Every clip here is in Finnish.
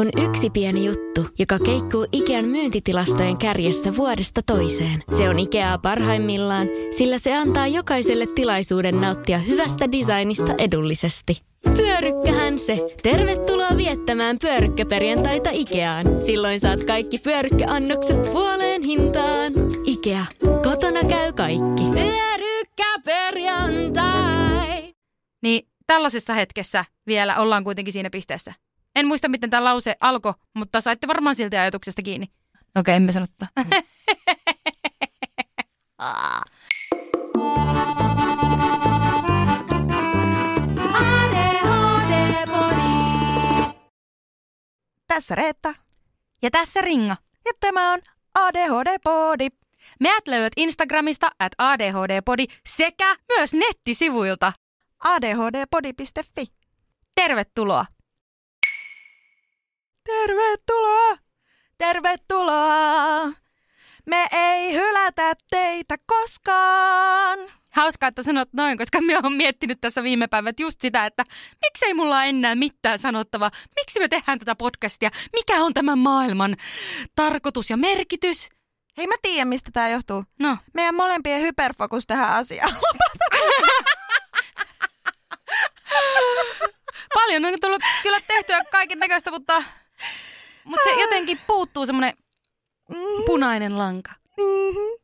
on yksi pieni juttu, joka keikkuu Ikean myyntitilastojen kärjessä vuodesta toiseen. Se on Ikeaa parhaimmillaan, sillä se antaa jokaiselle tilaisuuden nauttia hyvästä designista edullisesti. Pyörykkähän se! Tervetuloa viettämään pyörykkäperjantaita Ikeaan. Silloin saat kaikki pyörykkäannokset puoleen hintaan. Ikea. Kotona käy kaikki. Pyörykkäperjantai! Niin tällaisessa hetkessä vielä ollaan kuitenkin siinä pisteessä. En muista, miten tämä lause alkoi, mutta saitte varmaan silti ajatuksesta kiinni. Okei, okay, emme sanottaa. Tässä Reetta. Ja tässä Ringa. Ja tämä on ADHD-podi. Meät löydät Instagramista at ADHD-podi sekä myös nettisivuilta. ADHDpodi.fi. Tervetuloa! Tervetuloa! Tervetuloa! Me ei hylätä teitä koskaan. Hauskaa, että sanot noin, koska me on miettinyt tässä viime päivät just sitä, että miksei mulla enää mitään sanottavaa. Miksi me tehdään tätä podcastia? Mikä on tämän maailman tarkoitus ja merkitys? Hei, mä tiedän, mistä tämä johtuu. No. Meidän molempien hyperfokus tähän asiaan. Paljon on tullut kyllä tehtyä kaiken näköistä, mutta, mutta se jotenkin puuttuu semmoinen Mhm. punainen lanka. Mhm.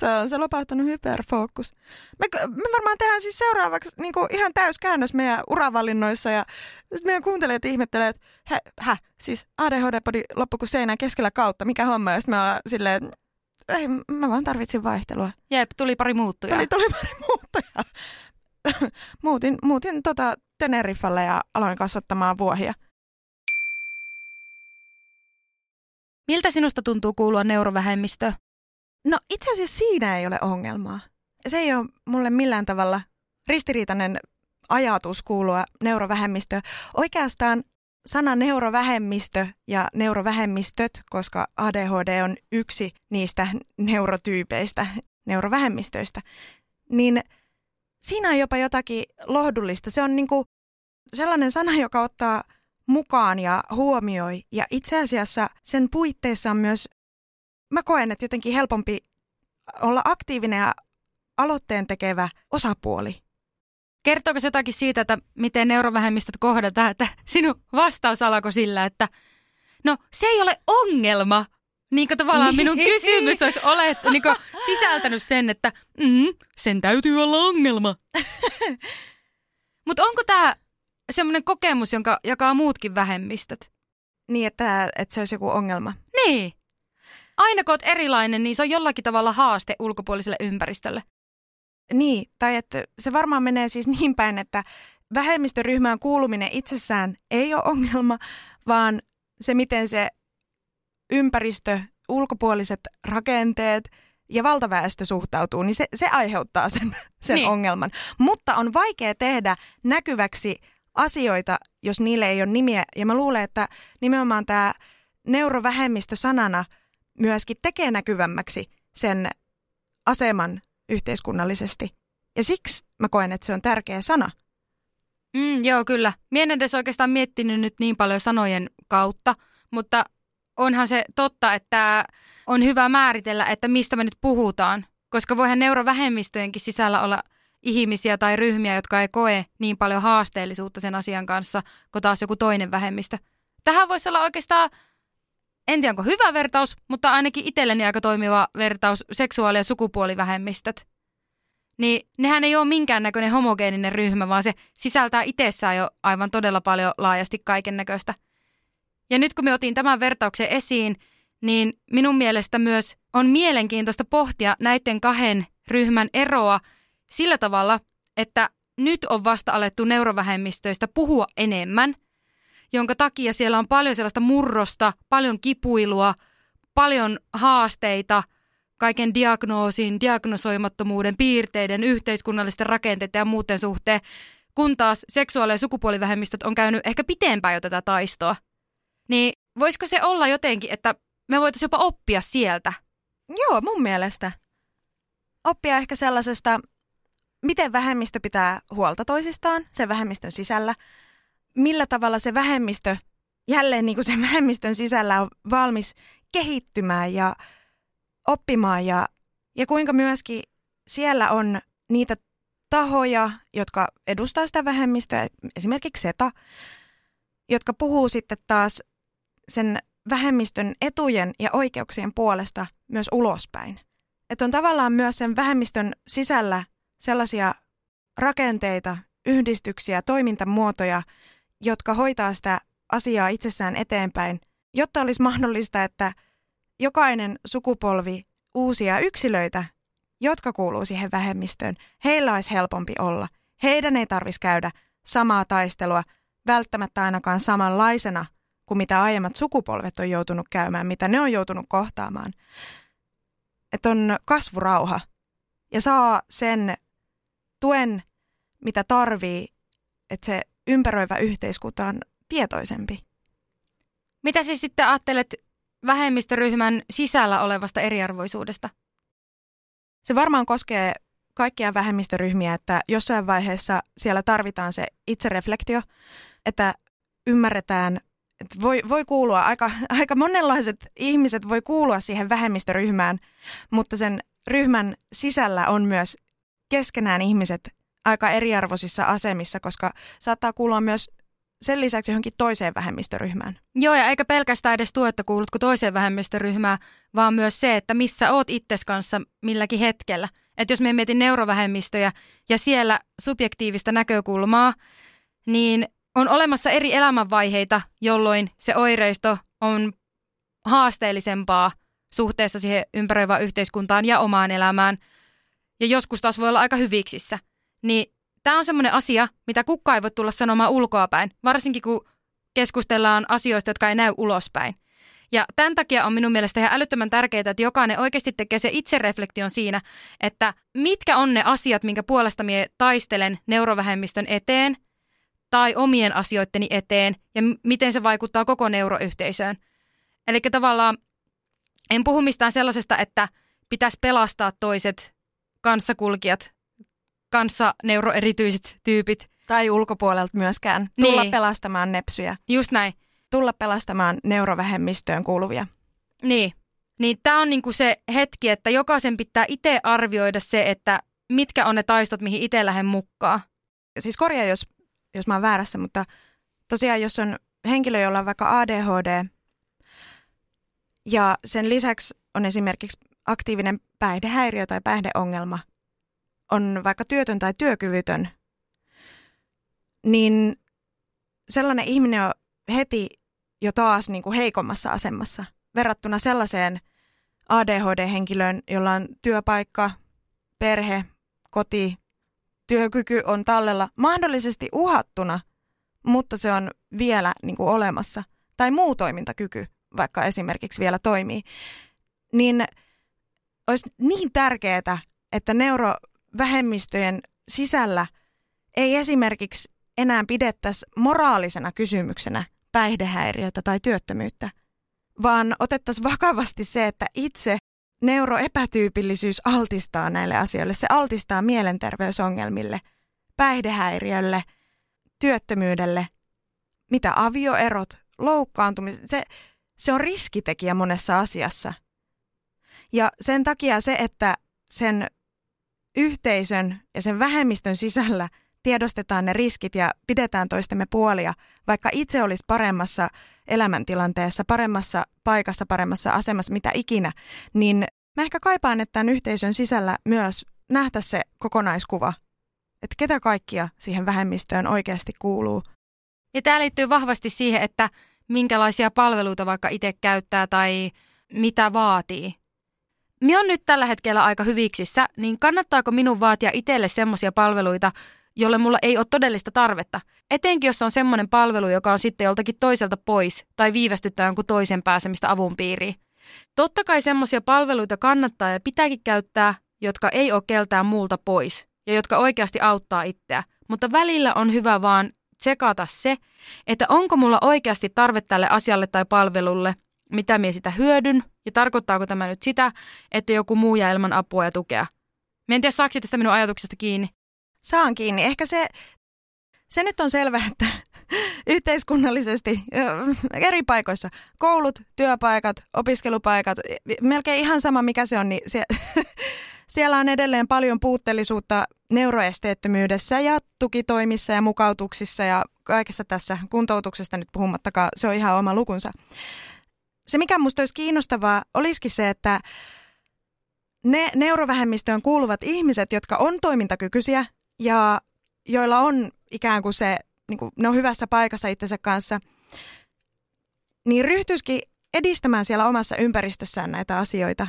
Se on se lopahtanut hyperfokus. Me, me varmaan tehdään siis seuraavaksi niin kuin ihan täyskäännös meidän uravalinnoissa ja sit meidän kuuntelijat ihmettelee, että hä, hä siis ADHD-podi loppu kuin seinään keskellä kautta, mikä homma, ja sitten me ollaan silleen, että ei, mä vaan tarvitsin vaihtelua. Jep, tuli pari muuttujaa. Tuli, tuli pari muuta ja muutin, muutin tota Teneriffalle ja aloin kasvattamaan vuohia. Miltä sinusta tuntuu kuulua neurovähemmistöön? No itse asiassa siinä ei ole ongelmaa. Se ei ole mulle millään tavalla ristiriitainen ajatus kuulua neurovähemmistöön. Oikeastaan sana neurovähemmistö ja neurovähemmistöt, koska ADHD on yksi niistä neurotyypeistä, neurovähemmistöistä, niin siinä on jopa jotakin lohdullista. Se on niinku sellainen sana, joka ottaa mukaan ja huomioi. Ja itse asiassa sen puitteissa on myös, mä koen, että jotenkin helpompi olla aktiivinen ja aloitteen tekevä osapuoli. Kertooko se jotakin siitä, että miten neurovähemmistöt kohdataan, että sinun vastaus alkoi sillä, että no se ei ole ongelma. Niin kuin tavallaan minun kysymys olisi olet, niin kuin sisältänyt sen, että mm, sen täytyy olla ongelma. Mutta onko tämä semmoinen kokemus, jonka jakaa muutkin vähemmistöt? Niin, että, että se olisi joku ongelma. Niin. Aina kun oot erilainen, niin se on jollakin tavalla haaste ulkopuoliselle ympäristölle. Niin, tai että se varmaan menee siis niin päin, että vähemmistöryhmään kuuluminen itsessään ei ole ongelma, vaan se, miten se ympäristö, ulkopuoliset rakenteet ja valtaväestö suhtautuu, niin se, se aiheuttaa sen, sen Niin. niin. ongelman. Mutta on vaikea tehdä näkyväksi asioita, jos niille ei ole nimiä. Ja mä luulen, että nimenomaan tämä neurovähemmistö sanana myöskin tekee näkyvämmäksi sen aseman yhteiskunnallisesti. Ja siksi mä koen, että se on tärkeä sana. Mm, joo, kyllä. Mie en edes oikeastaan miettinyt nyt niin paljon sanojen kautta, mutta onhan se totta, että on hyvä määritellä, että mistä me nyt puhutaan. Koska voihan neurovähemmistöjenkin sisällä olla ihmisiä tai ryhmiä, jotka ei koe niin paljon haasteellisuutta sen asian kanssa, kuin taas joku toinen vähemmistö. Tähän voisi olla oikeastaan, en tiedä onko hyvä vertaus, mutta ainakin itselleni aika toimiva vertaus seksuaali- ja sukupuolivähemmistöt niin nehän ei ole minkäännäköinen homogeeninen ryhmä, vaan se sisältää itsessään jo aivan todella paljon laajasti kaiken näköistä. Ja nyt kun me otin tämän vertauksen esiin, niin minun mielestä myös on mielenkiintoista pohtia näiden kahden ryhmän eroa sillä tavalla, että nyt on vasta alettu neurovähemmistöistä puhua enemmän, jonka takia siellä on paljon sellaista murrosta, paljon kipuilua, paljon haasteita – kaiken diagnoosin, diagnosoimattomuuden, piirteiden, yhteiskunnallisten rakenteiden ja muuten suhteen, kun taas seksuaali- ja sukupuolivähemmistöt on käynyt ehkä pitempään jo tätä taistoa. Niin voisiko se olla jotenkin, että me voitaisiin jopa oppia sieltä? Joo, mun mielestä. Oppia ehkä sellaisesta, miten vähemmistö pitää huolta toisistaan sen vähemmistön sisällä. Millä tavalla se vähemmistö jälleen niin kuin sen vähemmistön sisällä on valmis kehittymään ja oppimaan ja, ja kuinka myöskin siellä on niitä tahoja, jotka edustaa sitä vähemmistöä, esimerkiksi SETA, jotka puhuu sitten taas sen vähemmistön etujen ja oikeuksien puolesta myös ulospäin. Että on tavallaan myös sen vähemmistön sisällä sellaisia rakenteita, yhdistyksiä, toimintamuotoja, jotka hoitaa sitä asiaa itsessään eteenpäin, jotta olisi mahdollista, että jokainen sukupolvi uusia yksilöitä, jotka kuuluu siihen vähemmistöön, heillä olisi helpompi olla. Heidän ei tarvitsisi käydä samaa taistelua, välttämättä ainakaan samanlaisena kuin mitä aiemmat sukupolvet on joutunut käymään, mitä ne on joutunut kohtaamaan. Että on kasvurauha ja saa sen tuen, mitä tarvii, että se ympäröivä yhteiskunta on tietoisempi. Mitä siis sitten ajattelet vähemmistöryhmän sisällä olevasta eriarvoisuudesta? Se varmaan koskee kaikkia vähemmistöryhmiä, että jossain vaiheessa siellä tarvitaan se itsereflektio, että ymmärretään, että voi, voi kuulua, aika, aika monenlaiset ihmiset voi kuulua siihen vähemmistöryhmään, mutta sen ryhmän sisällä on myös keskenään ihmiset aika eriarvoisissa asemissa, koska saattaa kuulua myös sen lisäksi johonkin toiseen vähemmistöryhmään. Joo, ja eikä pelkästään edes tuo, että kuulutko toiseen vähemmistöryhmään, vaan myös se, että missä oot itses kanssa milläkin hetkellä. Että jos me mietin neurovähemmistöjä ja siellä subjektiivista näkökulmaa, niin on olemassa eri elämänvaiheita, jolloin se oireisto on haasteellisempaa suhteessa siihen ympäröivään yhteiskuntaan ja omaan elämään. Ja joskus taas voi olla aika hyviksissä. Niin tämä on semmoinen asia, mitä kukka ei voi tulla sanomaan ulkoapäin, varsinkin kun keskustellaan asioista, jotka ei näy ulospäin. Ja tämän takia on minun mielestä ihan älyttömän tärkeää, että jokainen oikeasti tekee se itsereflektion siinä, että mitkä on ne asiat, minkä puolesta minä taistelen neurovähemmistön eteen tai omien asioitteni eteen ja m- miten se vaikuttaa koko neuroyhteisöön. Eli tavallaan en puhu mistään sellaisesta, että pitäisi pelastaa toiset kanssakulkijat kanssa neuroerityiset tyypit. Tai ulkopuolelta myöskään. Tulla niin. pelastamaan nepsyjä. Just näin. Tulla pelastamaan neurovähemmistöön kuuluvia. Niin. Niin tämä on niinku se hetki, että jokaisen pitää itse arvioida se, että mitkä on ne taistot, mihin itse lähden mukaan. Siis korjaa, jos, jos mä oon väärässä, mutta tosiaan jos on henkilö, jolla on vaikka ADHD ja sen lisäksi on esimerkiksi aktiivinen päihdehäiriö tai päihdeongelma – on vaikka työtön tai työkyvytön, niin sellainen ihminen on heti jo taas niin kuin heikommassa asemassa verrattuna sellaiseen ADHD-henkilöön, jolla on työpaikka, perhe, koti, työkyky on tallella mahdollisesti uhattuna, mutta se on vielä niin kuin olemassa. Tai muu toimintakyky vaikka esimerkiksi vielä toimii. Niin olisi niin tärkeää, että neuro vähemmistöjen sisällä ei esimerkiksi enää pidettäisi moraalisena kysymyksenä päihdehäiriötä tai työttömyyttä, vaan otettaisiin vakavasti se, että itse neuroepätyypillisyys altistaa näille asioille. Se altistaa mielenterveysongelmille, päihdehäiriölle, työttömyydelle, mitä avioerot, loukkaantumiset, se, se on riskitekijä monessa asiassa. Ja sen takia se, että sen yhteisön ja sen vähemmistön sisällä tiedostetaan ne riskit ja pidetään toistemme puolia, vaikka itse olisi paremmassa elämäntilanteessa, paremmassa paikassa, paremmassa asemassa, mitä ikinä, niin mä ehkä kaipaan, että tämän yhteisön sisällä myös nähtä se kokonaiskuva, että ketä kaikkia siihen vähemmistöön oikeasti kuuluu. Ja tämä liittyy vahvasti siihen, että minkälaisia palveluita vaikka itse käyttää tai mitä vaatii. Minä on nyt tällä hetkellä aika hyviksissä, niin kannattaako minun vaatia itselle semmoisia palveluita, jolle mulla ei ole todellista tarvetta. Etenkin jos on semmoinen palvelu, joka on sitten joltakin toiselta pois tai viivästyttää jonkun toisen pääsemistä avun piiriin. Totta kai semmoisia palveluita kannattaa ja pitääkin käyttää, jotka ei ole keltään muulta pois ja jotka oikeasti auttaa itseä. Mutta välillä on hyvä vaan tsekata se, että onko mulla oikeasti tarve tälle asialle tai palvelulle mitä minä sitä hyödyn ja tarkoittaako tämä nyt sitä, että joku muu jää ilman apua ja tukea. Mä en tiedä, saako tästä minun ajatuksesta kiinni. Saan kiinni. Ehkä se, se nyt on selvä, että yhteiskunnallisesti eri paikoissa, koulut, työpaikat, opiskelupaikat, melkein ihan sama mikä se on, niin se, siellä on edelleen paljon puutteellisuutta neuroesteettömyydessä ja tukitoimissa ja mukautuksissa ja kaikessa tässä kuntoutuksesta nyt puhumattakaan, se on ihan oma lukunsa. Se, mikä minusta olisi kiinnostavaa, olisikin se, että ne neurovähemmistöön kuuluvat ihmiset, jotka on toimintakykyisiä ja joilla on ikään kuin se, niin kuin ne on hyvässä paikassa itsensä kanssa, niin ryhtyisikin edistämään siellä omassa ympäristössään näitä asioita.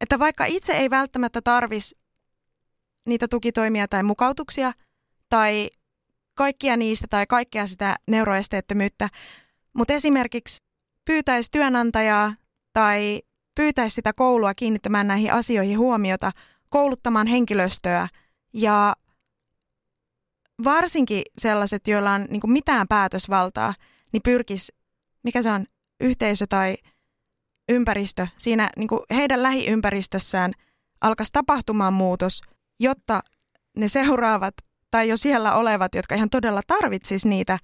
Että vaikka itse ei välttämättä tarvisi niitä tukitoimia tai mukautuksia tai kaikkia niistä tai kaikkea sitä neuroesteettömyyttä, mutta esimerkiksi pyytäisi työnantajaa tai pyytäisi sitä koulua kiinnittämään näihin asioihin huomiota, kouluttamaan henkilöstöä ja varsinkin sellaiset, joilla on niin mitään päätösvaltaa, niin pyrkis, mikä se on, yhteisö tai ympäristö, siinä niin heidän lähiympäristössään alkaisi tapahtumaan muutos, jotta ne seuraavat tai jo siellä olevat, jotka ihan todella tarvitsis niitä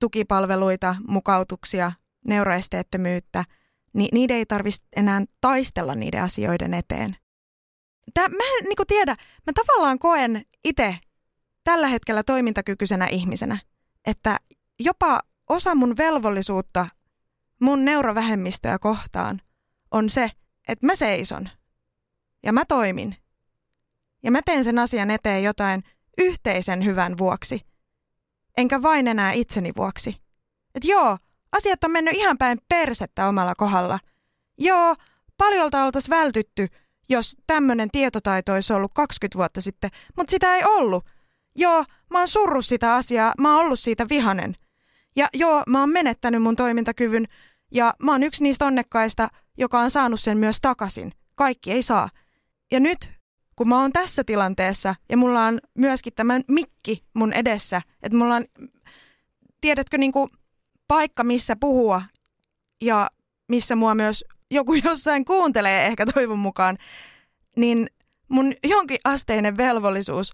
tukipalveluita, mukautuksia, neuroesteettömyyttä, niin niiden ei tarvitsisi enää taistella niiden asioiden eteen. Tää, mä en niin tiedä, mä tavallaan koen itse tällä hetkellä toimintakykyisenä ihmisenä, että jopa osa mun velvollisuutta mun neurovähemmistöä kohtaan on se, että mä seison ja mä toimin ja mä teen sen asian eteen jotain yhteisen hyvän vuoksi, enkä vain enää itseni vuoksi. Et joo, asiat on mennyt ihan päin persettä omalla kohdalla. Joo, paljolta oltaisiin vältytty, jos tämmöinen tietotaito olisi ollut 20 vuotta sitten, mutta sitä ei ollut. Joo, mä oon surru sitä asiaa, mä oon ollut siitä vihanen. Ja joo, mä oon menettänyt mun toimintakyvyn ja mä oon yksi niistä onnekkaista, joka on saanut sen myös takaisin. Kaikki ei saa. Ja nyt, kun mä oon tässä tilanteessa ja mulla on myöskin tämä mikki mun edessä, että mulla on, tiedätkö, niin kuin paikka, missä puhua ja missä mua myös joku jossain kuuntelee ehkä toivon mukaan, niin mun jonkin asteinen velvollisuus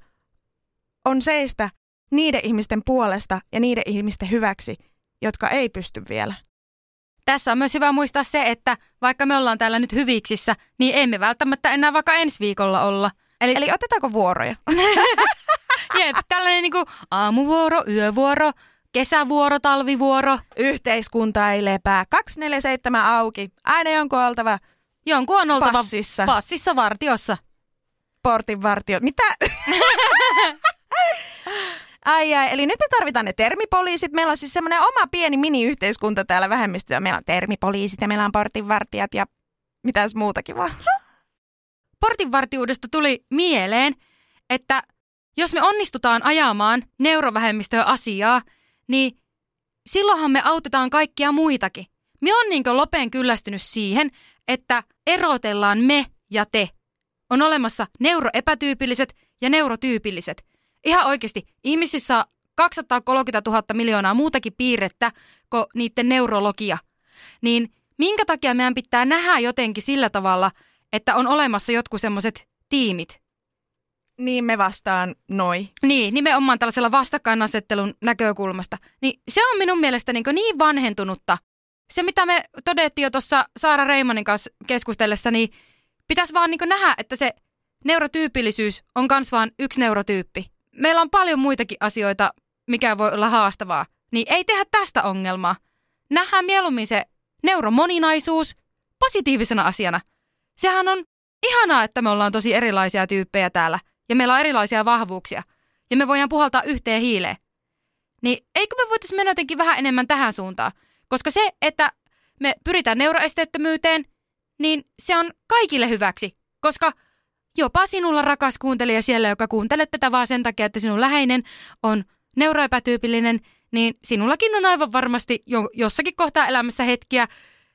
on seistä niiden ihmisten puolesta ja niiden ihmisten hyväksi, jotka ei pysty vielä. Tässä on myös hyvä muistaa se, että vaikka me ollaan täällä nyt hyviksissä, niin emme välttämättä enää vaikka ensi viikolla olla. Eli, Eli otetaanko vuoroja? Jep, tällainen niin kuin aamuvuoro, yövuoro, kesävuoro, talvivuoro. Yhteiskunta ei lepää. 247 auki. Aina jonkun oltava Jonkun on oltava passissa. passissa vartiossa. Portinvartio. Mitä? Ai ai, eli nyt me tarvitaan ne termipoliisit. Meillä on siis semmoinen oma pieni mini-yhteiskunta täällä vähemmistössä. Meillä on termipoliisit ja meillä on portinvartijat ja mitäs muutakin vaan. Portinvartijuudesta tuli mieleen, että jos me onnistutaan ajamaan neurovähemmistöä asiaa, niin silloinhan me autetaan kaikkia muitakin. Me on niin lopen kyllästynyt siihen, että erotellaan me ja te. On olemassa neuroepätyypilliset ja neurotyypilliset – ihan oikeasti ihmisissä on 230 000 miljoonaa muutakin piirrettä kuin niiden neurologia. Niin minkä takia meidän pitää nähdä jotenkin sillä tavalla, että on olemassa jotkut semmoiset tiimit? Niin me vastaan noi. Niin, nimenomaan tällaisella vastakkainasettelun näkökulmasta. Niin se on minun mielestä niin, niin vanhentunutta. Se, mitä me todettiin jo tuossa Saara Reimanin kanssa keskustellessa, niin pitäisi vaan niin nähdä, että se neurotyypillisyys on kans vaan yksi neurotyyppi meillä on paljon muitakin asioita, mikä voi olla haastavaa, niin ei tehdä tästä ongelmaa. Nähdään mieluummin se neuromoninaisuus positiivisena asiana. Sehän on ihanaa, että me ollaan tosi erilaisia tyyppejä täällä ja meillä on erilaisia vahvuuksia ja me voidaan puhaltaa yhteen hiileen. Niin eikö me voitaisiin mennä jotenkin vähän enemmän tähän suuntaan? Koska se, että me pyritään neuroesteettömyyteen, niin se on kaikille hyväksi, koska – jopa sinulla rakas kuuntelija siellä, joka kuuntelet tätä vaan sen takia, että sinun läheinen on neuroepätyypillinen, niin sinullakin on aivan varmasti jo, jossakin kohtaa elämässä hetkiä,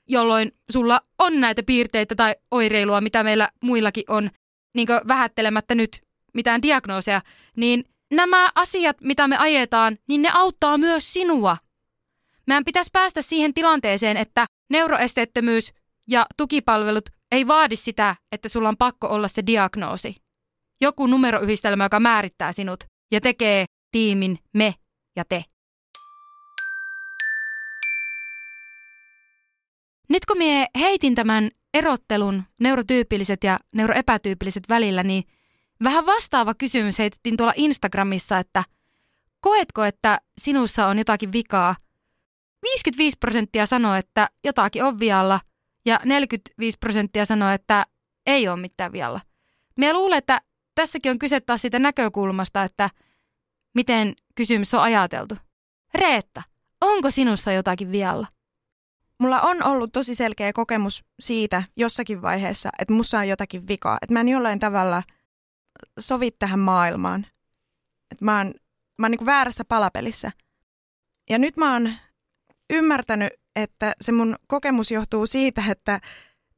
jolloin sulla on näitä piirteitä tai oireilua, mitä meillä muillakin on, niin vähättelemättä nyt mitään diagnooseja, niin nämä asiat, mitä me ajetaan, niin ne auttaa myös sinua. Meidän pitäisi päästä siihen tilanteeseen, että neuroesteettömyys ja tukipalvelut ei vaadi sitä, että sulla on pakko olla se diagnoosi. Joku numeroyhdistelmä, joka määrittää sinut ja tekee tiimin me ja te. Nyt kun mie heitin tämän erottelun neurotyypilliset ja neuroepätyypilliset välillä, niin vähän vastaava kysymys heitettiin tuolla Instagramissa, että koetko, että sinussa on jotakin vikaa? 55 prosenttia sanoo, että jotakin on vialla ja 45 prosenttia sanoo, että ei ole mitään vialla. Minä luulen, että tässäkin on kyse taas siitä näkökulmasta, että miten kysymys on ajateltu. Reetta, onko sinussa jotakin vialla? Mulla on ollut tosi selkeä kokemus siitä jossakin vaiheessa, että mussa on jotakin vikaa. Että mä en jollain tavalla sovi tähän maailmaan. Että mä oon, mä oon niin väärässä palapelissä. Ja nyt mä oon ymmärtänyt, että se mun kokemus johtuu siitä, että,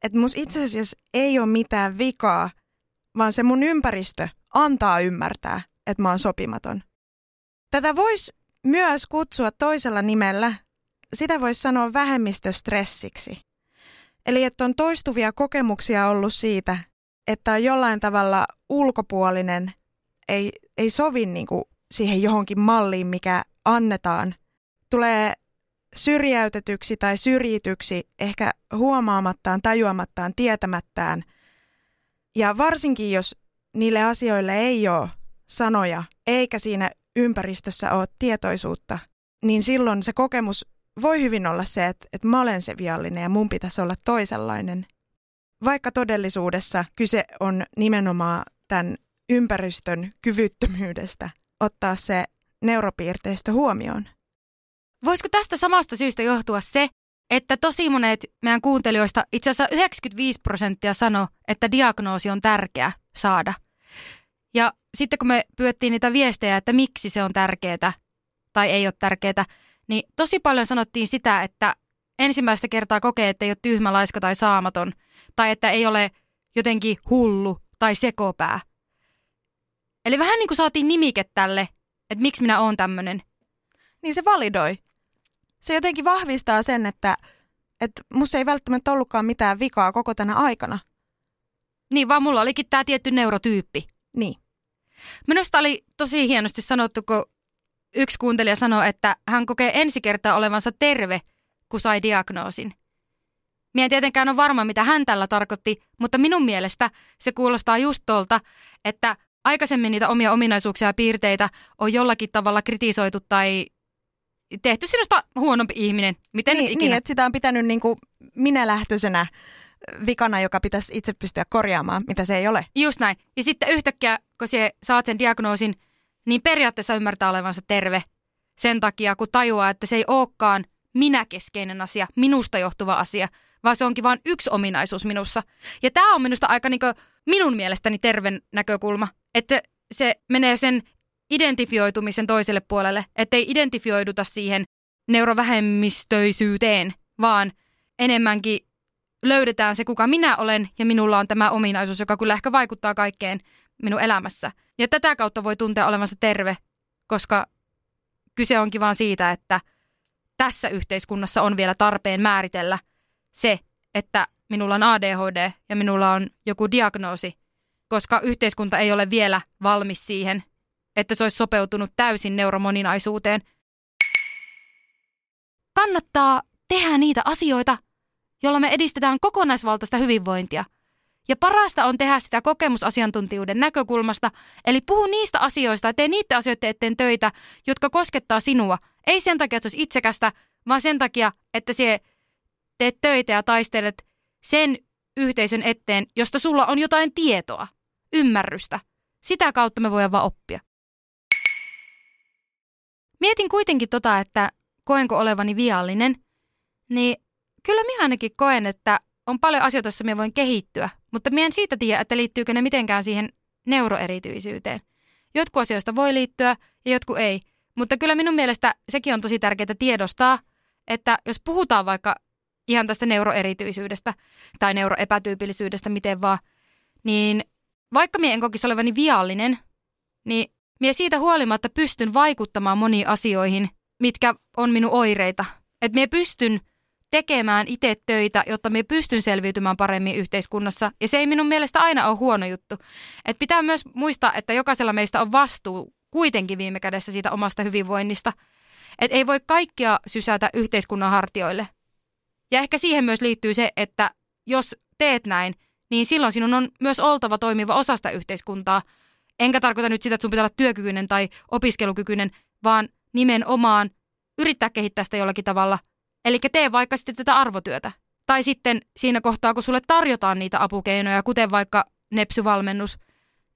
että mus itse asiassa ei ole mitään vikaa, vaan se mun ympäristö antaa ymmärtää, että mä oon sopimaton. Tätä voisi myös kutsua toisella nimellä sitä voisi sanoa vähemmistöstressiksi. Eli että on toistuvia kokemuksia ollut siitä, että on jollain tavalla ulkopuolinen, ei, ei sovi niin kuin siihen johonkin malliin, mikä annetaan. Tulee syrjäytetyksi tai syrjityksi ehkä huomaamattaan, tajuamattaan, tietämättään. Ja varsinkin, jos niille asioille ei ole sanoja, eikä siinä ympäristössä ole tietoisuutta, niin silloin se kokemus voi hyvin olla se, että, että mä olen se viallinen ja mun pitäisi olla toisenlainen. Vaikka todellisuudessa kyse on nimenomaan tämän ympäristön kyvyttömyydestä ottaa se neuropiirteistö huomioon. Voisiko tästä samasta syystä johtua se, että tosi monet meidän kuuntelijoista, itse asiassa 95 prosenttia sano, että diagnoosi on tärkeä saada. Ja sitten kun me pyöttiin niitä viestejä, että miksi se on tärkeää tai ei ole tärkeää, niin tosi paljon sanottiin sitä, että ensimmäistä kertaa kokee, että ei ole tyhmä, laiska tai saamaton, tai että ei ole jotenkin hullu tai sekopää. Eli vähän niin kuin saatiin nimike tälle, että miksi minä oon tämmöinen. Niin se validoi. Se jotenkin vahvistaa sen, että, että musta ei välttämättä ollutkaan mitään vikaa koko tänä aikana. Niin, vaan mulla olikin tämä tietty neurotyyppi. Niin. Minusta oli tosi hienosti sanottu, kun yksi kuuntelija sanoi, että hän kokee ensi kertaa olevansa terve, kun sai diagnoosin. Mie en tietenkään ole varma, mitä hän tällä tarkoitti, mutta minun mielestä se kuulostaa just tuolta, että aikaisemmin niitä omia ominaisuuksia ja piirteitä on jollakin tavalla kritisoitu tai tehty sinusta huonompi ihminen. Miten niin, nyt ikinä? Niin, että sitä on pitänyt niin kuin minälähtöisenä vikana, joka pitäisi itse pystyä korjaamaan, mitä se ei ole. Just näin. Ja sitten yhtäkkiä, kun sie saat sen diagnoosin, niin periaatteessa ymmärtää olevansa terve sen takia, kun tajuaa, että se ei olekaan minäkeskeinen asia, minusta johtuva asia, vaan se onkin vain yksi ominaisuus minussa. Ja tämä on minusta aika niin minun mielestäni terven näkökulma, että se menee sen identifioitumisen toiselle puolelle, ettei identifioiduta siihen neurovähemmistöisyyteen, vaan enemmänkin löydetään se, kuka minä olen, ja minulla on tämä ominaisuus, joka kyllä ehkä vaikuttaa kaikkeen minun elämässä. Ja tätä kautta voi tuntea olevansa terve, koska kyse onkin vaan siitä, että tässä yhteiskunnassa on vielä tarpeen määritellä se, että minulla on ADHD ja minulla on joku diagnoosi, koska yhteiskunta ei ole vielä valmis siihen, että se olisi sopeutunut täysin neuromoninaisuuteen. Kannattaa tehdä niitä asioita, joilla me edistetään kokonaisvaltaista hyvinvointia – ja parasta on tehdä sitä kokemusasiantuntijuuden näkökulmasta, eli puhu niistä asioista ja tee niiden asioiden eteen töitä, jotka koskettaa sinua. Ei sen takia, että se olisi itsekästä, vaan sen takia, että sie teet töitä ja taistelet sen yhteisön eteen, josta sulla on jotain tietoa, ymmärrystä. Sitä kautta me voidaan vaan oppia. Mietin kuitenkin tota, että koenko olevani viallinen, niin kyllä minä ainakin koen, että on paljon asioita, joissa minä voin kehittyä, mutta minä en siitä tiedä, että liittyykö ne mitenkään siihen neuroerityisyyteen. Jotkut asioista voi liittyä ja jotkut ei. Mutta kyllä minun mielestä sekin on tosi tärkeää tiedostaa, että jos puhutaan vaikka ihan tästä neuroerityisyydestä tai neuroepätyypillisyydestä, miten vaan, niin vaikka minä en kokisi olevani viallinen, niin minä siitä huolimatta pystyn vaikuttamaan moniin asioihin, mitkä on minun oireita. Että minä pystyn tekemään itse töitä, jotta me pystyn selviytymään paremmin yhteiskunnassa. Ja se ei minun mielestä aina ole huono juttu. Et pitää myös muistaa, että jokaisella meistä on vastuu kuitenkin viime kädessä siitä omasta hyvinvoinnista. Et ei voi kaikkia sysätä yhteiskunnan hartioille. Ja ehkä siihen myös liittyy se, että jos teet näin, niin silloin sinun on myös oltava toimiva osasta yhteiskuntaa. Enkä tarkoita nyt sitä, että sun pitää olla työkykyinen tai opiskelukykyinen, vaan nimenomaan yrittää kehittää sitä jollakin tavalla. Eli tee vaikka sitten tätä arvotyötä. Tai sitten siinä kohtaa, kun sulle tarjotaan niitä apukeinoja, kuten vaikka nepsyvalmennus,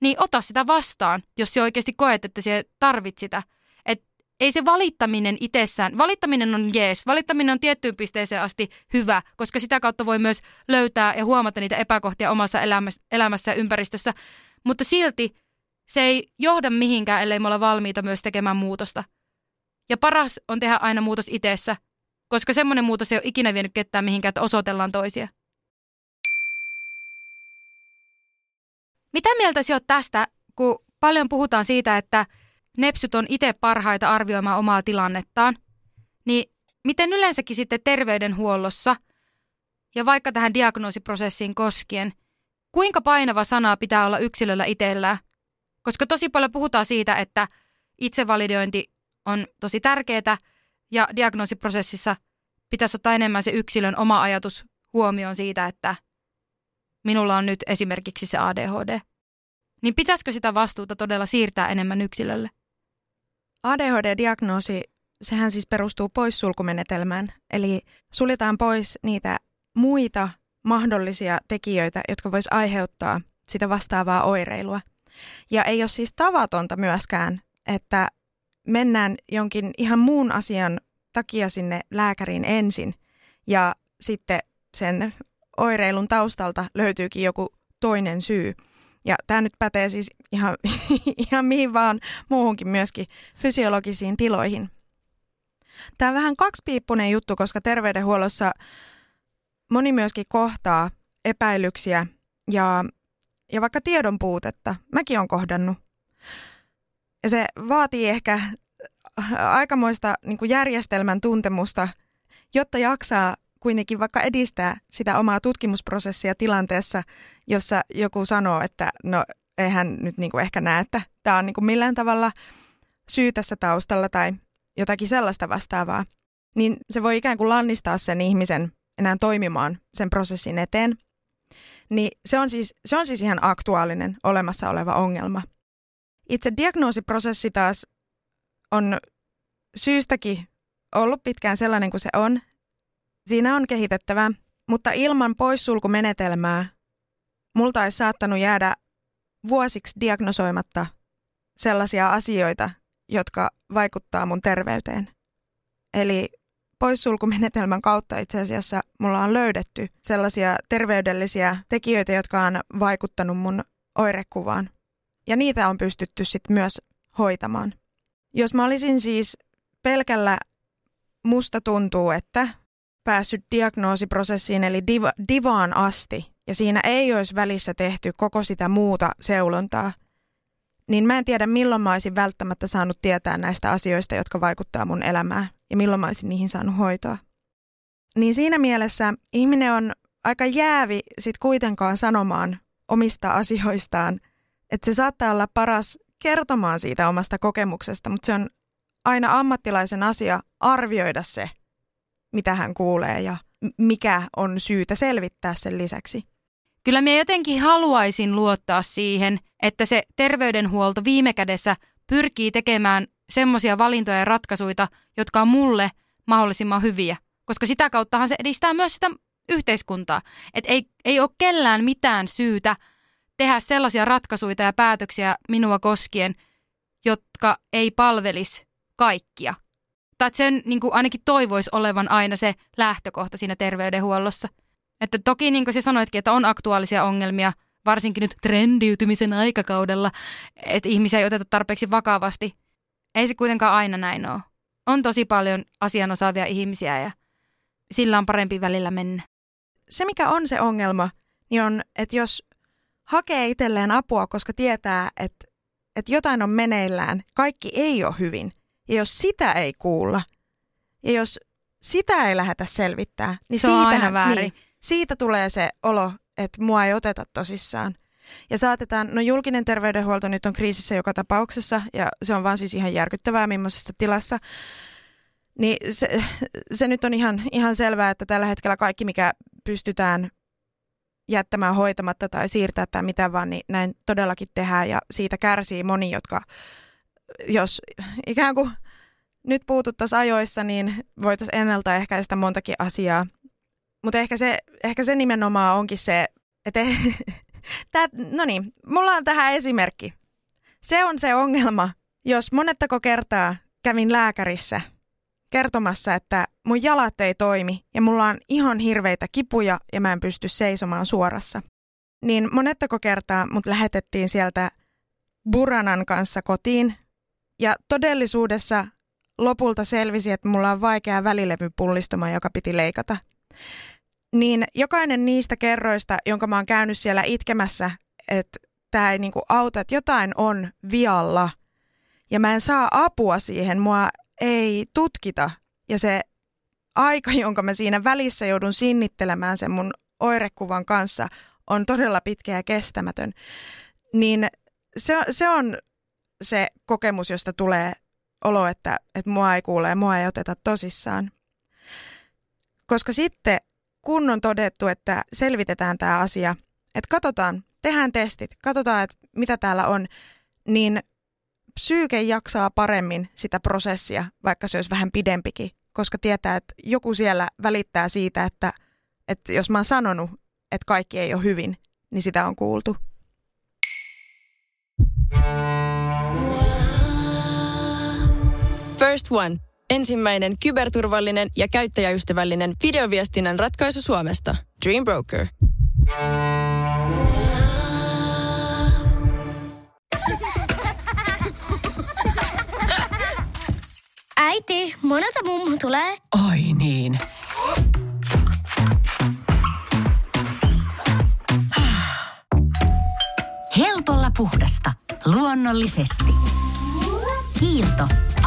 niin ota sitä vastaan, jos sä oikeasti koet, että sä tarvit sitä. Et ei se valittaminen itsessään, valittaminen on jees, valittaminen on tiettyyn pisteeseen asti hyvä, koska sitä kautta voi myös löytää ja huomata niitä epäkohtia omassa elämässä, elämässä ja ympäristössä. Mutta silti se ei johda mihinkään, ellei me olla valmiita myös tekemään muutosta. Ja paras on tehdä aina muutos itsessä, koska semmoinen muutos ei ole ikinä vienyt ketään mihinkään, että osoitellaan toisia. Mitä mieltä sinä olet tästä, kun paljon puhutaan siitä, että nepsyt on itse parhaita arvioimaan omaa tilannettaan, niin miten yleensäkin sitten terveydenhuollossa ja vaikka tähän diagnoosiprosessiin koskien, kuinka painava sana pitää olla yksilöllä itsellään? Koska tosi paljon puhutaan siitä, että itsevalidointi on tosi tärkeää ja diagnoosiprosessissa pitäisi ottaa enemmän se yksilön oma ajatus huomioon siitä, että minulla on nyt esimerkiksi se ADHD. Niin pitäisikö sitä vastuuta todella siirtää enemmän yksilölle? ADHD-diagnoosi, sehän siis perustuu poissulkumenetelmään, eli suljetaan pois niitä muita mahdollisia tekijöitä, jotka vois aiheuttaa sitä vastaavaa oireilua. Ja ei ole siis tavatonta myöskään, että mennään jonkin ihan muun asian takia sinne lääkäriin ensin ja sitten sen oireilun taustalta löytyykin joku toinen syy. Ja tämä nyt pätee siis ihan, ihan mihin vaan muuhunkin myöskin fysiologisiin tiloihin. Tämä on vähän kaksipiippunen juttu, koska terveydenhuollossa moni myöskin kohtaa epäilyksiä ja, ja vaikka tiedon puutetta. Mäkin olen kohdannut. Ja se vaatii ehkä aikamoista niin kuin järjestelmän tuntemusta, jotta jaksaa kuitenkin vaikka edistää sitä omaa tutkimusprosessia tilanteessa, jossa joku sanoo, että no eihän nyt niin kuin ehkä näe, että tämä on niin kuin millään tavalla syy tässä taustalla tai jotakin sellaista vastaavaa, niin se voi ikään kuin lannistaa sen ihmisen enää toimimaan sen prosessin eteen. Niin se on siis, se on siis ihan aktuaalinen olemassa oleva ongelma. Itse diagnoosiprosessi taas on syystäkin ollut pitkään sellainen kuin se on. Siinä on kehitettävää, mutta ilman poissulkumenetelmää multa olisi saattanut jäädä vuosiksi diagnosoimatta sellaisia asioita, jotka vaikuttaa mun terveyteen. Eli poissulkumenetelmän kautta itse asiassa mulla on löydetty sellaisia terveydellisiä tekijöitä, jotka on vaikuttanut mun oirekuvaan. Ja niitä on pystytty sitten myös hoitamaan. Jos mä olisin siis pelkällä musta tuntuu, että päässyt diagnoosiprosessiin eli diva, divaan asti ja siinä ei olisi välissä tehty koko sitä muuta seulontaa, niin mä en tiedä milloin mä olisin välttämättä saanut tietää näistä asioista, jotka vaikuttaa mun elämään ja milloin mä olisin niihin saanut hoitoa. Niin siinä mielessä ihminen on aika jäävi sit kuitenkaan sanomaan omista asioistaan, että se saattaa olla paras kertomaan siitä omasta kokemuksesta, mutta se on aina ammattilaisen asia arvioida se, mitä hän kuulee ja mikä on syytä selvittää sen lisäksi. Kyllä minä jotenkin haluaisin luottaa siihen, että se terveydenhuolto viime kädessä pyrkii tekemään semmoisia valintoja ja ratkaisuja, jotka on mulle mahdollisimman hyviä. Koska sitä kauttahan se edistää myös sitä yhteiskuntaa. Et ei, ei ole kellään mitään syytä tehdä sellaisia ratkaisuja ja päätöksiä minua koskien, jotka ei palvelisi kaikkia. Tai sen niin kuin ainakin toivoisi olevan aina se lähtökohta siinä terveydenhuollossa. Että toki niin kuin sä sanoitkin, että on aktuaalisia ongelmia, varsinkin nyt trendiytymisen aikakaudella, että ihmisiä ei oteta tarpeeksi vakavasti. Ei se kuitenkaan aina näin ole. On tosi paljon asianosaavia ihmisiä ja sillä on parempi välillä mennä. Se mikä on se ongelma, niin on, että jos hakee itselleen apua, koska tietää, että, että jotain on meneillään, kaikki ei ole hyvin, ja jos sitä ei kuulla, ja jos sitä ei lähdetä selvittää, niin se siitä, on aina väärin. Niin, siitä tulee se olo, että mua ei oteta tosissaan. Ja saatetaan, no julkinen terveydenhuolto nyt on kriisissä joka tapauksessa ja se on vaan siis ihan järkyttävää millaisessa tilassa. Niin se, se nyt on ihan, ihan selvää, että tällä hetkellä kaikki, mikä pystytään jättämään hoitamatta tai siirtää tai mitä vaan, niin näin todellakin tehdään ja siitä kärsii moni, jotka jos ikään kuin nyt puututtaisiin ajoissa, niin voitaisiin ennaltaehkäistä montakin asiaa. Mutta ehkä se, ehkä se nimenomaan onkin se, että tää, no niin, mulla on tähän esimerkki. Se on se ongelma, jos monettako kertaa kävin lääkärissä kertomassa, että mun jalat ei toimi ja mulla on ihan hirveitä kipuja ja mä en pysty seisomaan suorassa. Niin monettako kertaa mut lähetettiin sieltä Buranan kanssa kotiin ja todellisuudessa lopulta selvisi, että mulla on vaikea välilevypullistuma, joka piti leikata. Niin jokainen niistä kerroista, jonka mä oon käynyt siellä itkemässä, että tämä ei niinku auta, että jotain on vialla ja mä en saa apua siihen, mua ei tutkita ja se aika, jonka mä siinä välissä joudun sinnittelemään sen mun oirekuvan kanssa, on todella pitkä ja kestämätön. Niin se, se on se kokemus, josta tulee olo, että, että mua ei kuule ja mua ei oteta tosissaan. Koska sitten kun on todettu, että selvitetään tämä asia, että katsotaan, tehdään testit, katsotaan, että mitä täällä on, niin psyyke jaksaa paremmin sitä prosessia, vaikka se olisi vähän pidempikin, koska tietää, että joku siellä välittää siitä, että, että jos mä oon sanonut, että kaikki ei ole hyvin, niin sitä on kuultu. First One. Ensimmäinen kyberturvallinen ja käyttäjäystävällinen videoviestinnän ratkaisu Suomesta. Dream Broker. Äiti, monelta mummu tulee? Oi niin. Helpolla puhdasta. Luonnollisesti. Kiilto.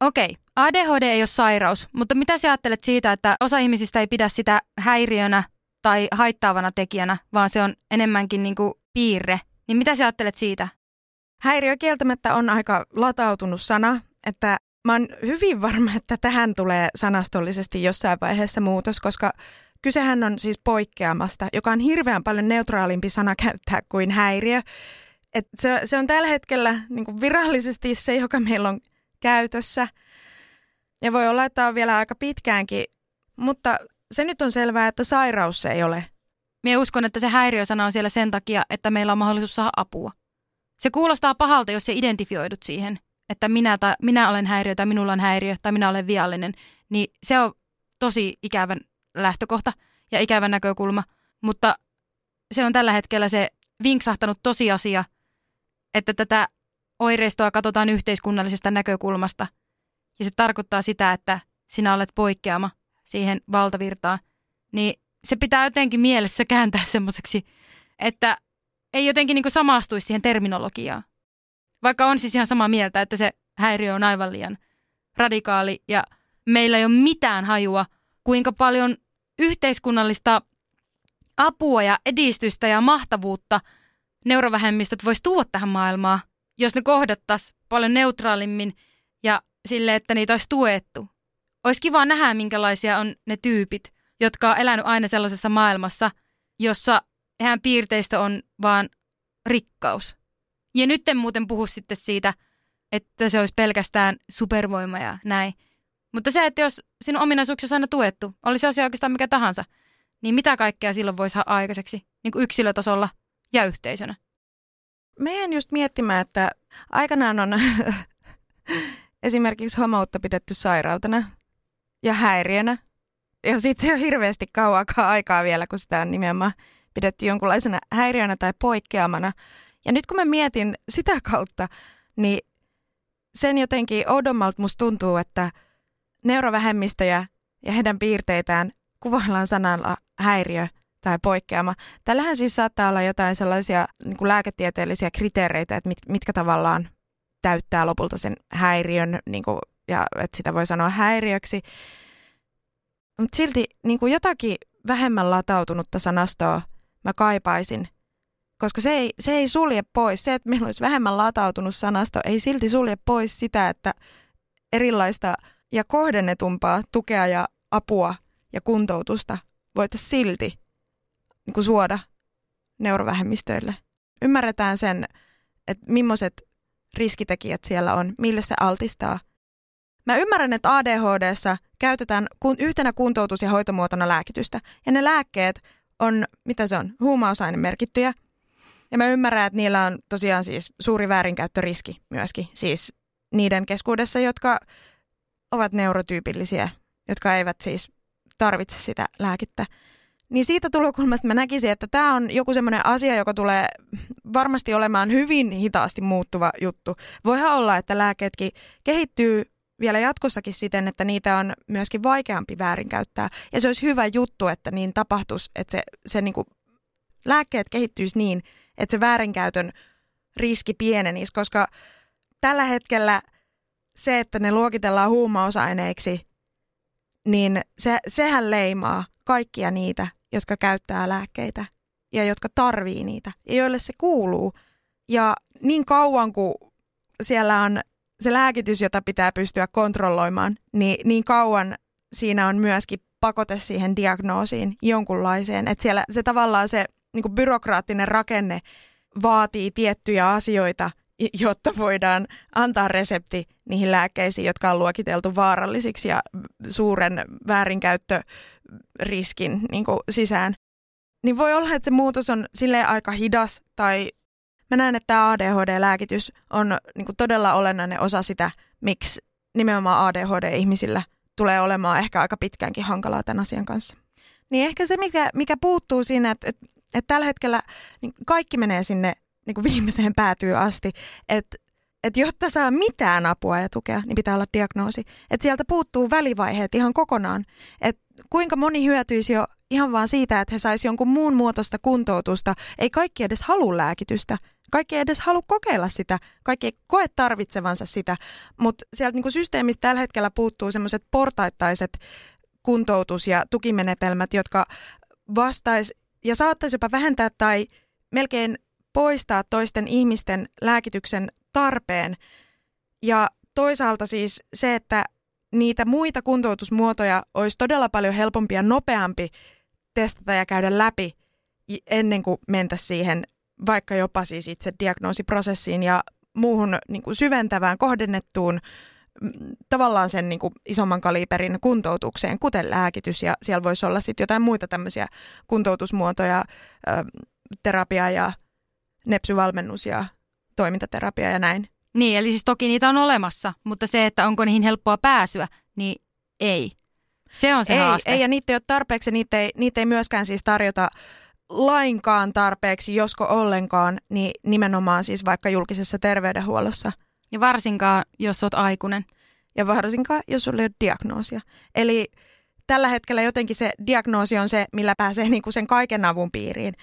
Okei, ADHD ei ole sairaus, mutta mitä sä ajattelet siitä, että osa ihmisistä ei pidä sitä häiriönä tai haittaavana tekijänä, vaan se on enemmänkin niin kuin piirre. Niin mitä sä ajattelet siitä? Häiriö kieltämättä on aika latautunut sana, että mä oon hyvin varma, että tähän tulee sanastollisesti jossain vaiheessa muutos, koska kysehän on siis poikkeamasta, joka on hirveän paljon neutraalimpi sana käyttää kuin häiriö. Et se, se on tällä hetkellä niin kuin virallisesti se, joka meillä on käytössä. Ja voi olla, että on vielä aika pitkäänkin, mutta se nyt on selvää, että sairaus se ei ole. Mie uskon, että se häiriösana on siellä sen takia, että meillä on mahdollisuus saada apua. Se kuulostaa pahalta, jos se identifioidut siihen, että minä, tai, minä olen häiriö tai minulla on häiriö tai minä olen viallinen. Niin se on tosi ikävän lähtökohta ja ikävän näkökulma, mutta se on tällä hetkellä se vinksahtanut tosiasia, että tätä oireistoa katsotaan yhteiskunnallisesta näkökulmasta. Ja se tarkoittaa sitä, että sinä olet poikkeama siihen valtavirtaan. Niin se pitää jotenkin mielessä kääntää semmoiseksi, että ei jotenkin niin samastuisi siihen terminologiaan. Vaikka on siis ihan samaa mieltä, että se häiriö on aivan liian radikaali ja meillä ei ole mitään hajua, kuinka paljon yhteiskunnallista apua ja edistystä ja mahtavuutta neurovähemmistöt voisi tuoda tähän maailmaan, jos ne kohdattaisiin paljon neutraalimmin ja sille, että niitä olisi tuettu. Olisi kiva nähdä, minkälaisia on ne tyypit, jotka on elänyt aina sellaisessa maailmassa, jossa hän piirteistä on vaan rikkaus. Ja nyt en muuten puhu sitten siitä, että se olisi pelkästään supervoima ja näin. Mutta se, että jos sinun ominaisuuksia on aina tuettu, olisi asia oikeastaan mikä tahansa, niin mitä kaikkea silloin voisi saada aikaiseksi niin kuin yksilötasolla ja yhteisönä? Meidän just miettimään, että aikanaan on esimerkiksi homoutta pidetty sairautena ja häiriönä. Ja sitten se on hirveästi kauakaan aikaa vielä, kun sitä on nimenomaan pidetty jonkunlaisena häiriönä tai poikkeamana. Ja nyt kun mä mietin sitä kautta, niin sen jotenkin oudommalta musta tuntuu, että neurovähemmistöjä ja heidän piirteitään kuvaillaan sanalla häiriö tai poikkeama. Tällähän siis saattaa olla jotain sellaisia niin kuin lääketieteellisiä kriteereitä, että mit, mitkä tavallaan täyttää lopulta sen häiriön, niin kuin, ja että sitä voi sanoa häiriöksi. Mutta silti niin kuin jotakin vähemmän latautunutta sanastoa mä kaipaisin, koska se ei, se ei sulje pois. Se, että meillä olisi vähemmän latautunut sanasto, ei silti sulje pois sitä, että erilaista ja kohdennetumpaa tukea ja apua ja kuntoutusta voitaisiin silti niin kuin suoda neurovähemmistöille. Ymmärretään sen, että millaiset riskitekijät siellä on, mille se altistaa. Mä ymmärrän, että ADHDssa käytetään yhtenä kuntoutus- ja hoitomuotona lääkitystä. Ja ne lääkkeet on, mitä se on, merkittyjä. Ja mä ymmärrän, että niillä on tosiaan siis suuri väärinkäyttöriski myöskin. Siis niiden keskuudessa, jotka ovat neurotyypillisiä, jotka eivät siis tarvitse sitä lääkettä. Niin siitä tulokulmasta mä näkisin, että tämä on joku semmoinen asia, joka tulee varmasti olemaan hyvin hitaasti muuttuva juttu. Voihan olla, että lääkkeetkin kehittyy vielä jatkossakin siten, että niitä on myöskin vaikeampi väärinkäyttää. Ja se olisi hyvä juttu, että niin tapahtuisi, että se, se niin kuin, lääkkeet kehittyisi niin, että se väärinkäytön riski pienenisi, koska tällä hetkellä se, että ne luokitellaan huumausaineiksi, niin se, sehän leimaa kaikkia niitä, jotka käyttää lääkkeitä ja jotka tarvii niitä ja joille se kuuluu. Ja niin kauan kuin siellä on se lääkitys, jota pitää pystyä kontrolloimaan, niin, niin kauan siinä on myöskin pakote siihen diagnoosiin jonkunlaiseen. Että siellä se tavallaan se niin kuin byrokraattinen rakenne vaatii tiettyjä asioita, jotta voidaan antaa resepti niihin lääkkeisiin, jotka on luokiteltu vaarallisiksi ja suuren väärinkäyttöriskin niin kuin sisään. Niin voi olla, että se muutos on sille aika hidas tai mä näen, että tämä ADHD-lääkitys on niin kuin todella olennainen osa sitä, miksi nimenomaan ADHD-ihmisillä tulee olemaan ehkä aika pitkäänkin hankalaa tämän asian kanssa. Niin ehkä se, mikä, mikä puuttuu siinä, että, että, että tällä hetkellä niin kaikki menee sinne niin kuin viimeiseen päätyy asti, että että jotta saa mitään apua ja tukea, niin pitää olla diagnoosi. Että sieltä puuttuu välivaiheet ihan kokonaan. Että kuinka moni hyötyisi jo ihan vaan siitä, että he saisi jonkun muun muotoista kuntoutusta. Ei kaikki edes halua lääkitystä. Kaikki ei edes halua kokeilla sitä. Kaikki ei koe tarvitsevansa sitä. Mutta sieltä niinku systeemistä tällä hetkellä puuttuu semmoiset portaittaiset kuntoutus- ja tukimenetelmät, jotka vastaisi ja saattaisi jopa vähentää tai melkein poistaa toisten ihmisten lääkityksen tarpeen. Ja toisaalta siis se, että niitä muita kuntoutusmuotoja olisi todella paljon helpompi ja nopeampi testata ja käydä läpi ennen kuin mentä siihen vaikka jopa siis itse diagnoosiprosessiin ja muuhun niin kuin syventävään, kohdennettuun mm, tavallaan sen niin kuin isomman kaliberin kuntoutukseen, kuten lääkitys. Ja siellä voisi olla sitten jotain muita tämmöisiä kuntoutusmuotoja, terapia ja nepsyvalmennus ja toimintaterapia ja näin. Niin, eli siis toki niitä on olemassa, mutta se, että onko niihin helppoa pääsyä, niin ei. Se on se ei, haaste. Ei, ja niitä ei ole tarpeeksi, niitä ei, niitä ei myöskään siis tarjota lainkaan tarpeeksi, josko ollenkaan, niin nimenomaan siis vaikka julkisessa terveydenhuollossa. Ja varsinkaan, jos olet aikuinen. Ja varsinkaan, jos sulla ei ole diagnoosia. Eli tällä hetkellä jotenkin se diagnoosi on se, millä pääsee niinku sen kaiken avun piiriin.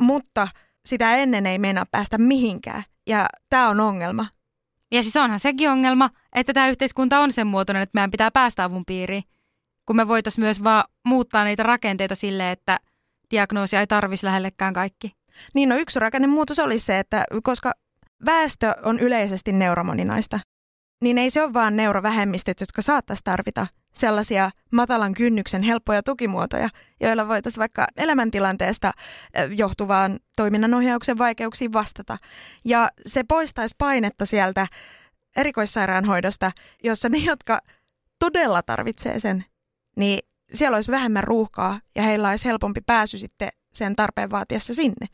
Mutta sitä ennen ei mennä päästä mihinkään. Ja tämä on ongelma. Ja siis onhan sekin ongelma, että tämä yhteiskunta on sen muotoinen, että meidän pitää päästä avun piiriin. Kun me voitaisiin myös vaan muuttaa niitä rakenteita sille, että diagnoosia ei tarvitsisi lähellekään kaikki. Niin no yksi rakennemuutos olisi se, että koska väestö on yleisesti neuromoninaista, niin ei se ole vaan neurovähemmistöt, jotka saattaisi tarvita sellaisia matalan kynnyksen helppoja tukimuotoja, joilla voitaisiin vaikka elämäntilanteesta johtuvaan toiminnanohjauksen vaikeuksiin vastata. Ja se poistaisi painetta sieltä erikoissairaanhoidosta, jossa ne, jotka todella tarvitsee sen, niin siellä olisi vähemmän ruuhkaa ja heillä olisi helpompi pääsy sitten sen tarpeen vaatiessa sinne.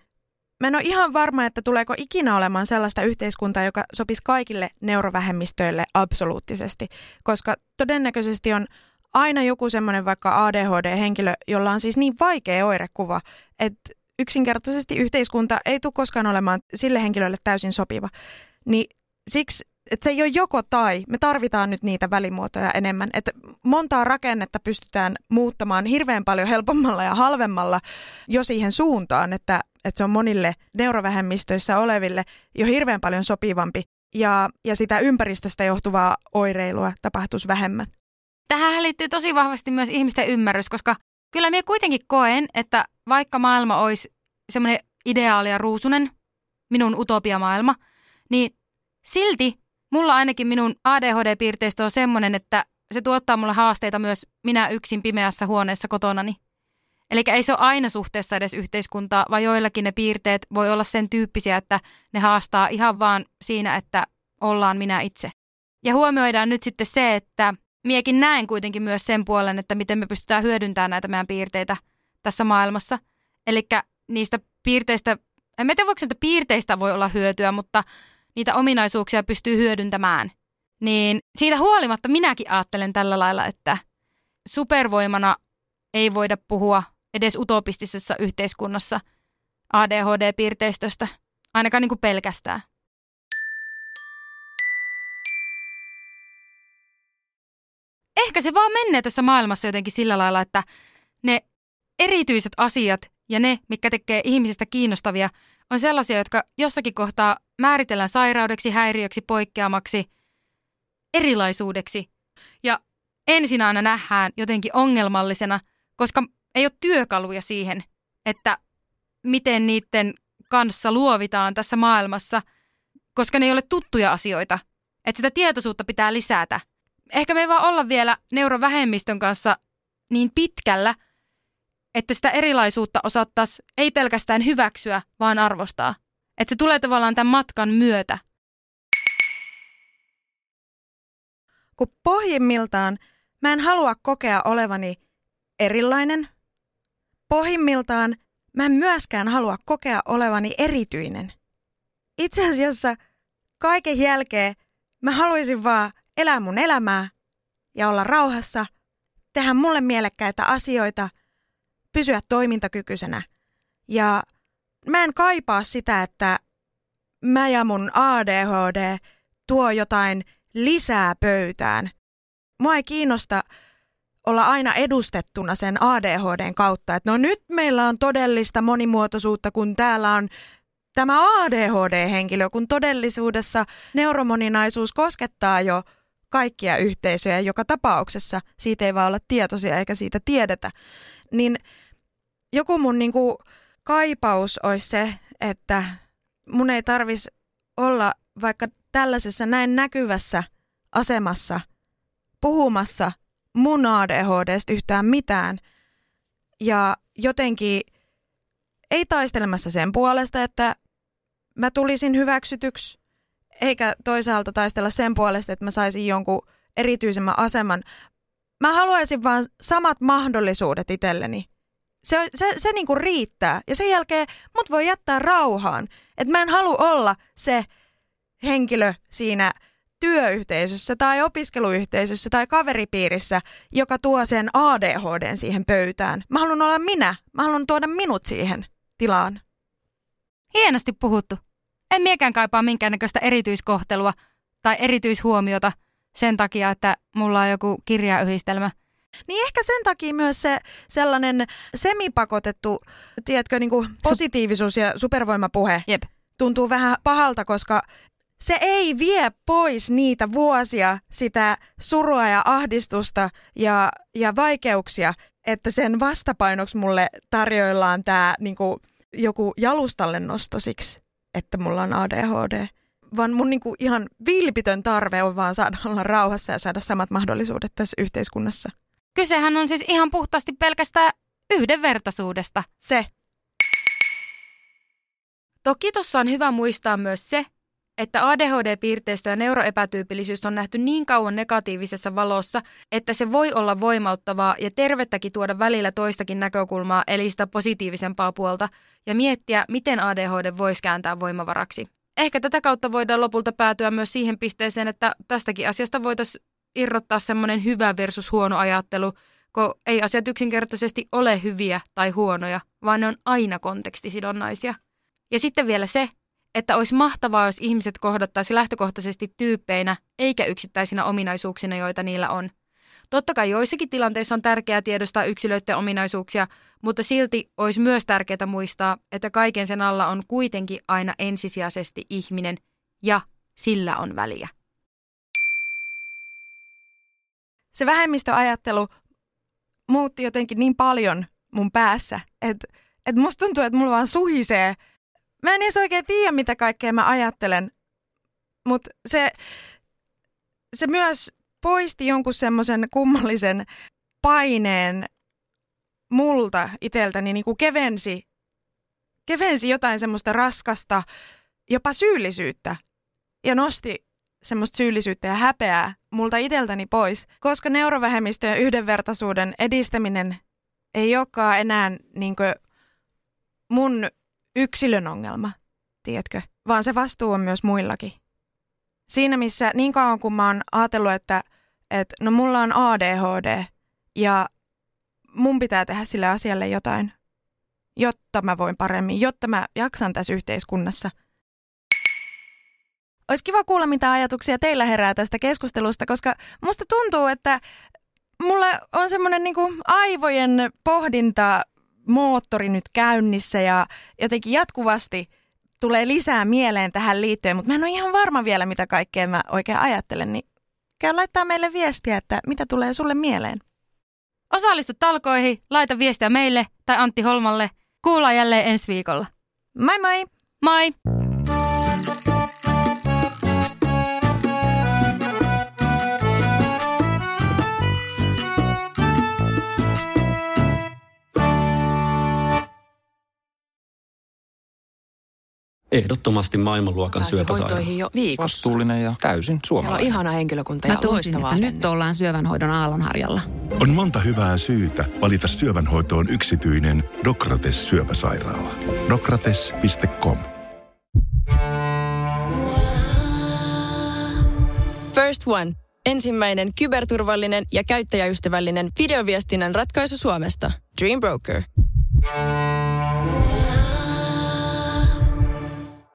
Mä en ole ihan varma, että tuleeko ikinä olemaan sellaista yhteiskuntaa, joka sopisi kaikille neurovähemmistöille absoluuttisesti, koska todennäköisesti on aina joku semmoinen vaikka ADHD-henkilö, jolla on siis niin vaikea oirekuva, että yksinkertaisesti yhteiskunta ei tule koskaan olemaan sille henkilölle täysin sopiva. Niin siksi, että se ei ole joko tai, me tarvitaan nyt niitä välimuotoja enemmän. Että montaa rakennetta pystytään muuttamaan hirveän paljon helpommalla ja halvemmalla jo siihen suuntaan, että, että se on monille neurovähemmistöissä oleville jo hirveän paljon sopivampi ja, ja sitä ympäristöstä johtuvaa oireilua tapahtuisi vähemmän. Tähän liittyy tosi vahvasti myös ihmisten ymmärrys, koska kyllä minä kuitenkin koen, että vaikka maailma olisi semmoinen ideaali ja ruusunen, minun utopiamaailma, niin silti mulla ainakin minun ADHD-piirteistö on semmoinen, että se tuottaa mulle haasteita myös minä yksin pimeässä huoneessa kotonani. Eli ei se ole aina suhteessa edes yhteiskuntaa, vaan joillakin ne piirteet voi olla sen tyyppisiä, että ne haastaa ihan vaan siinä, että ollaan minä itse. Ja huomioidaan nyt sitten se, että miekin näen kuitenkin myös sen puolen, että miten me pystytään hyödyntämään näitä meidän piirteitä tässä maailmassa. Eli niistä piirteistä, en tiedä voiko että piirteistä voi olla hyötyä, mutta niitä ominaisuuksia pystyy hyödyntämään. Niin siitä huolimatta minäkin ajattelen tällä lailla, että supervoimana ei voida puhua edes utopistisessa yhteiskunnassa ADHD-piirteistöstä, ainakaan niin kuin pelkästään. Ehkä se vaan menee tässä maailmassa jotenkin sillä lailla, että ne erityiset asiat ja ne, mikä tekee ihmisistä kiinnostavia, on sellaisia, jotka jossakin kohtaa määritellään sairaudeksi, häiriöksi, poikkeamaksi, erilaisuudeksi. Ja ensin aina nähdään jotenkin ongelmallisena, koska ei ole työkaluja siihen, että miten niiden kanssa luovitaan tässä maailmassa, koska ne ei ole tuttuja asioita. Että sitä tietoisuutta pitää lisätä. Ehkä me ei vaan olla vielä neurovähemmistön kanssa niin pitkällä, että sitä erilaisuutta osattaisiin ei pelkästään hyväksyä, vaan arvostaa. Että se tulee tavallaan tämän matkan myötä. Kun pohjimmiltaan mä en halua kokea olevani erilainen, pohjimmiltaan mä en myöskään halua kokea olevani erityinen. Itse asiassa kaiken jälkeen mä haluaisin vaan elää mun elämää ja olla rauhassa, tehdä mulle mielekkäitä asioita, pysyä toimintakykyisenä. Ja mä en kaipaa sitä, että mä ja mun ADHD tuo jotain lisää pöytään. Mua ei kiinnosta olla aina edustettuna sen ADHDn kautta, että no nyt meillä on todellista monimuotoisuutta, kun täällä on tämä ADHD-henkilö, kun todellisuudessa neuromoninaisuus koskettaa jo kaikkia yhteisöjä joka tapauksessa. Siitä ei vaan olla tietoisia eikä siitä tiedetä. Niin joku mun niinku kaipaus olisi se, että mun ei tarvis olla vaikka tällaisessa näin näkyvässä asemassa puhumassa mun ADHDsta yhtään mitään. Ja jotenkin ei taistelemassa sen puolesta, että mä tulisin hyväksytyksi, eikä toisaalta taistella sen puolesta, että mä saisin jonkun erityisemmän aseman. Mä haluaisin vaan samat mahdollisuudet itselleni. Se, se, se niinku riittää. Ja sen jälkeen mut voi jättää rauhaan. Että mä en halua olla se henkilö siinä työyhteisössä tai opiskeluyhteisössä tai kaveripiirissä, joka tuo sen ADHD siihen pöytään. Mä haluan olla minä. Mä haluan tuoda minut siihen tilaan. Hienosti puhuttu. En miekään kaipaa minkäännäköistä erityiskohtelua tai erityishuomiota sen takia, että mulla on joku kirjayhdistelmä. Niin ehkä sen takia myös se sellainen semipakotettu, tiedätkö, niin kuin positiivisuus ja supervoimapuhe Jep. tuntuu vähän pahalta, koska se ei vie pois niitä vuosia, sitä surua ja ahdistusta ja, ja vaikeuksia, että sen vastapainoksi mulle tarjoillaan tämä niinku, joku jalustalle nosto siksi, että mulla on ADHD. Vaan mun niinku, ihan vilpitön tarve on vaan saada olla rauhassa ja saada samat mahdollisuudet tässä yhteiskunnassa. Kysehän on siis ihan puhtaasti pelkästään yhdenvertaisuudesta. Se. Toki tuossa on hyvä muistaa myös se, että ADHD-piirteistö ja neuroepätyypillisyys on nähty niin kauan negatiivisessa valossa, että se voi olla voimauttavaa ja tervettäkin tuoda välillä toistakin näkökulmaa, eli sitä positiivisempaa puolta, ja miettiä, miten ADHD voisi kääntää voimavaraksi. Ehkä tätä kautta voidaan lopulta päätyä myös siihen pisteeseen, että tästäkin asiasta voitaisiin irrottaa semmoinen hyvä versus huono ajattelu, kun ei asiat yksinkertaisesti ole hyviä tai huonoja, vaan ne on aina kontekstisidonnaisia. Ja sitten vielä se, että olisi mahtavaa, jos ihmiset kohdattaisi lähtökohtaisesti tyyppeinä eikä yksittäisinä ominaisuuksina, joita niillä on. Totta kai joissakin tilanteissa on tärkeää tiedostaa yksilöiden ominaisuuksia, mutta silti olisi myös tärkeää muistaa, että kaiken sen alla on kuitenkin aina ensisijaisesti ihminen ja sillä on väliä. Se vähemmistöajattelu muutti jotenkin niin paljon mun päässä, että, että musta tuntuu, että mulla vaan suhisee. Mä en edes oikein tiedä, mitä kaikkea mä ajattelen, mutta se, se myös poisti jonkun semmoisen kummallisen paineen multa iteltäni, niin kuin kevensi, kevensi jotain semmoista raskasta, jopa syyllisyyttä ja nosti semmoista syyllisyyttä ja häpeää multa iteltäni pois, koska neurovähemmistöjen yhdenvertaisuuden edistäminen ei olekaan enää niin mun yksilön ongelma, tiedätkö, vaan se vastuu on myös muillakin. Siinä missä niin kauan kun mä oon ajatellut, että, että no mulla on ADHD ja mun pitää tehdä sille asialle jotain, jotta mä voin paremmin, jotta mä jaksan tässä yhteiskunnassa – olisi kiva kuulla, mitä ajatuksia teillä herää tästä keskustelusta, koska musta tuntuu, että mulla on semmoinen niin aivojen pohdinta moottori nyt käynnissä ja jotenkin jatkuvasti tulee lisää mieleen tähän liittyen, mutta mä en ole ihan varma vielä, mitä kaikkea mä oikein ajattelen, niin käy laittaa meille viestiä, että mitä tulee sulle mieleen. Osallistu talkoihin, laita viestiä meille tai Antti Holmalle. Kuullaan jälleen ensi viikolla. Moi moi! Moi! Ehdottomasti maailmanluokan syöpäsairaala. jo viikossa. Vastuullinen ja täysin suomalainen. Siellä on ihana henkilökunta Mä ja loistavaa että nyt ollaan syövänhoidon aallonharjalla. On monta hyvää syytä valita syövänhoitoon yksityinen Dokrates syöpäsairaala. Dokrates.com First One. Ensimmäinen kyberturvallinen ja käyttäjäystävällinen videoviestinnän ratkaisu Suomesta. Dream Broker. Yeah.